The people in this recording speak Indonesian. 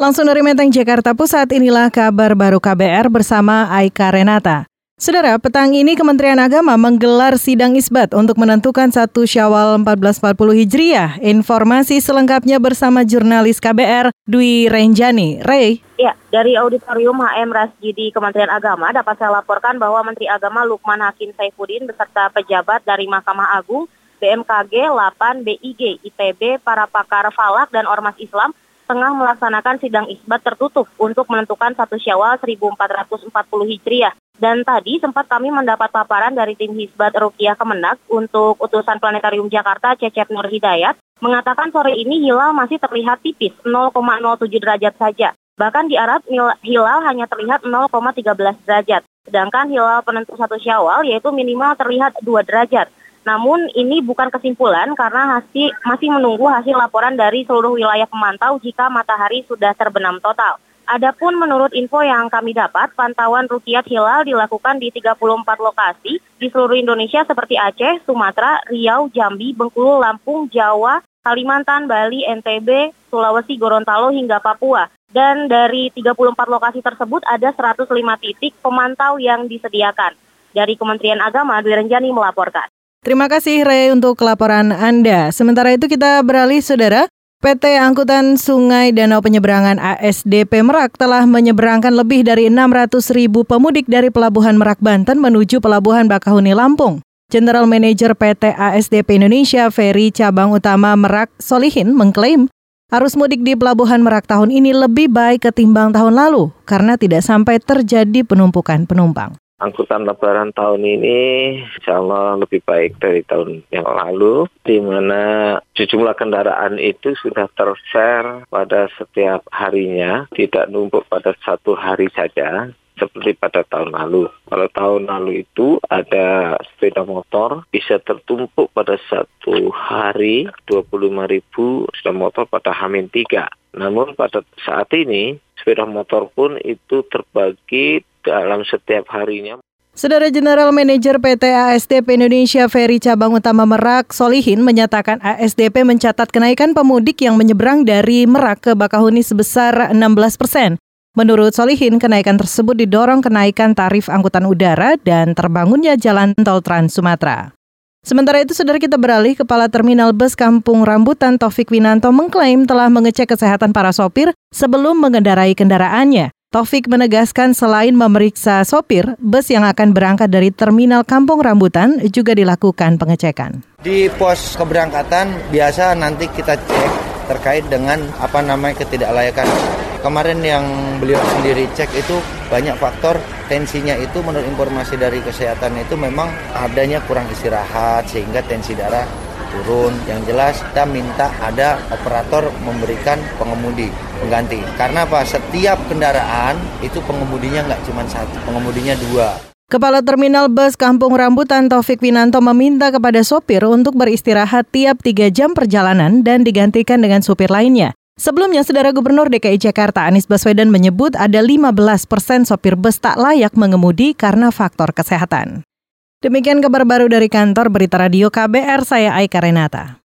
Langsung dari Menteng, Jakarta Pusat, inilah kabar baru KBR bersama Aika Renata. Saudara, petang ini Kementerian Agama menggelar sidang isbat untuk menentukan satu Syawal 1440 Hijriah. Informasi selengkapnya bersama jurnalis KBR Dwi Renjani. Ray. Ya, dari Auditorium HM Rasjidi Kementerian Agama dapat saya laporkan bahwa Menteri Agama Lukman Hakim Saifuddin beserta pejabat dari Mahkamah Agung, BMKG, LAPAN, BIG, ITB, para pakar falak dan ormas Islam tengah melaksanakan sidang isbat tertutup untuk menentukan satu Syawal 1440 Hijriah. Dan tadi sempat kami mendapat paparan dari tim Hisbat Rukiah Kemenak untuk utusan Planetarium Jakarta Cecep Nur Hidayat mengatakan sore ini hilal masih terlihat tipis 0,07 derajat saja. Bahkan di Arab hilal hanya terlihat 0,13 derajat. Sedangkan hilal penentu satu Syawal yaitu minimal terlihat 2 derajat. Namun ini bukan kesimpulan karena hasil, masih menunggu hasil laporan dari seluruh wilayah pemantau jika matahari sudah terbenam total. Adapun menurut info yang kami dapat, pantauan rukiat hilal dilakukan di 34 lokasi di seluruh Indonesia seperti Aceh, Sumatera, Riau, Jambi, Bengkulu, Lampung, Jawa, Kalimantan, Bali, NTB, Sulawesi, Gorontalo hingga Papua. Dan dari 34 lokasi tersebut ada 105 titik pemantau yang disediakan. Dari Kementerian Agama, Dwi Renjani melaporkan. Terima kasih Ray untuk laporan Anda. Sementara itu kita beralih saudara. PT Angkutan Sungai Danau Penyeberangan ASDP Merak telah menyeberangkan lebih dari 600 ribu pemudik dari Pelabuhan Merak Banten menuju Pelabuhan Bakahuni Lampung. General Manager PT ASDP Indonesia Ferry Cabang Utama Merak Solihin mengklaim arus mudik di Pelabuhan Merak tahun ini lebih baik ketimbang tahun lalu karena tidak sampai terjadi penumpukan penumpang angkutan lebaran tahun ini insya Allah lebih baik dari tahun yang lalu di mana sejumlah kendaraan itu sudah tershare pada setiap harinya tidak numpuk pada satu hari saja seperti pada tahun lalu. Kalau tahun lalu itu ada sepeda motor bisa tertumpuk pada satu hari 25 ribu sepeda motor pada Hamin 3. Namun pada saat ini sepeda motor pun itu terbagi dalam setiap harinya. Saudara General Manager PT ASDP Indonesia Ferry Cabang Utama Merak Solihin menyatakan ASDP mencatat kenaikan pemudik yang menyeberang dari Merak ke Bakahuni sebesar 16 persen. Menurut Solihin, kenaikan tersebut didorong kenaikan tarif angkutan udara dan terbangunnya jalan tol Trans Sumatera. Sementara itu, saudara kita beralih, Kepala Terminal Bus Kampung Rambutan Taufik Winanto mengklaim telah mengecek kesehatan para sopir sebelum mengendarai kendaraannya. Taufik menegaskan selain memeriksa sopir, bus yang akan berangkat dari Terminal Kampung Rambutan juga dilakukan pengecekan. Di pos keberangkatan biasa nanti kita cek terkait dengan apa namanya ketidaklayakan. Kemarin yang beliau sendiri cek itu banyak faktor tensinya itu menurut informasi dari kesehatan itu memang adanya kurang istirahat sehingga tensi darah turun. Yang jelas kita minta ada operator memberikan pengemudi pengganti. Karena apa? Setiap kendaraan itu pengemudinya nggak cuma satu, pengemudinya dua. Kepala Terminal Bus Kampung Rambutan Taufik Winanto meminta kepada sopir untuk beristirahat tiap tiga jam perjalanan dan digantikan dengan sopir lainnya. Sebelumnya, Saudara Gubernur DKI Jakarta Anies Baswedan menyebut ada 15 persen sopir bus tak layak mengemudi karena faktor kesehatan. Demikian kabar baru dari kantor Berita Radio KBR, saya Aika Renata.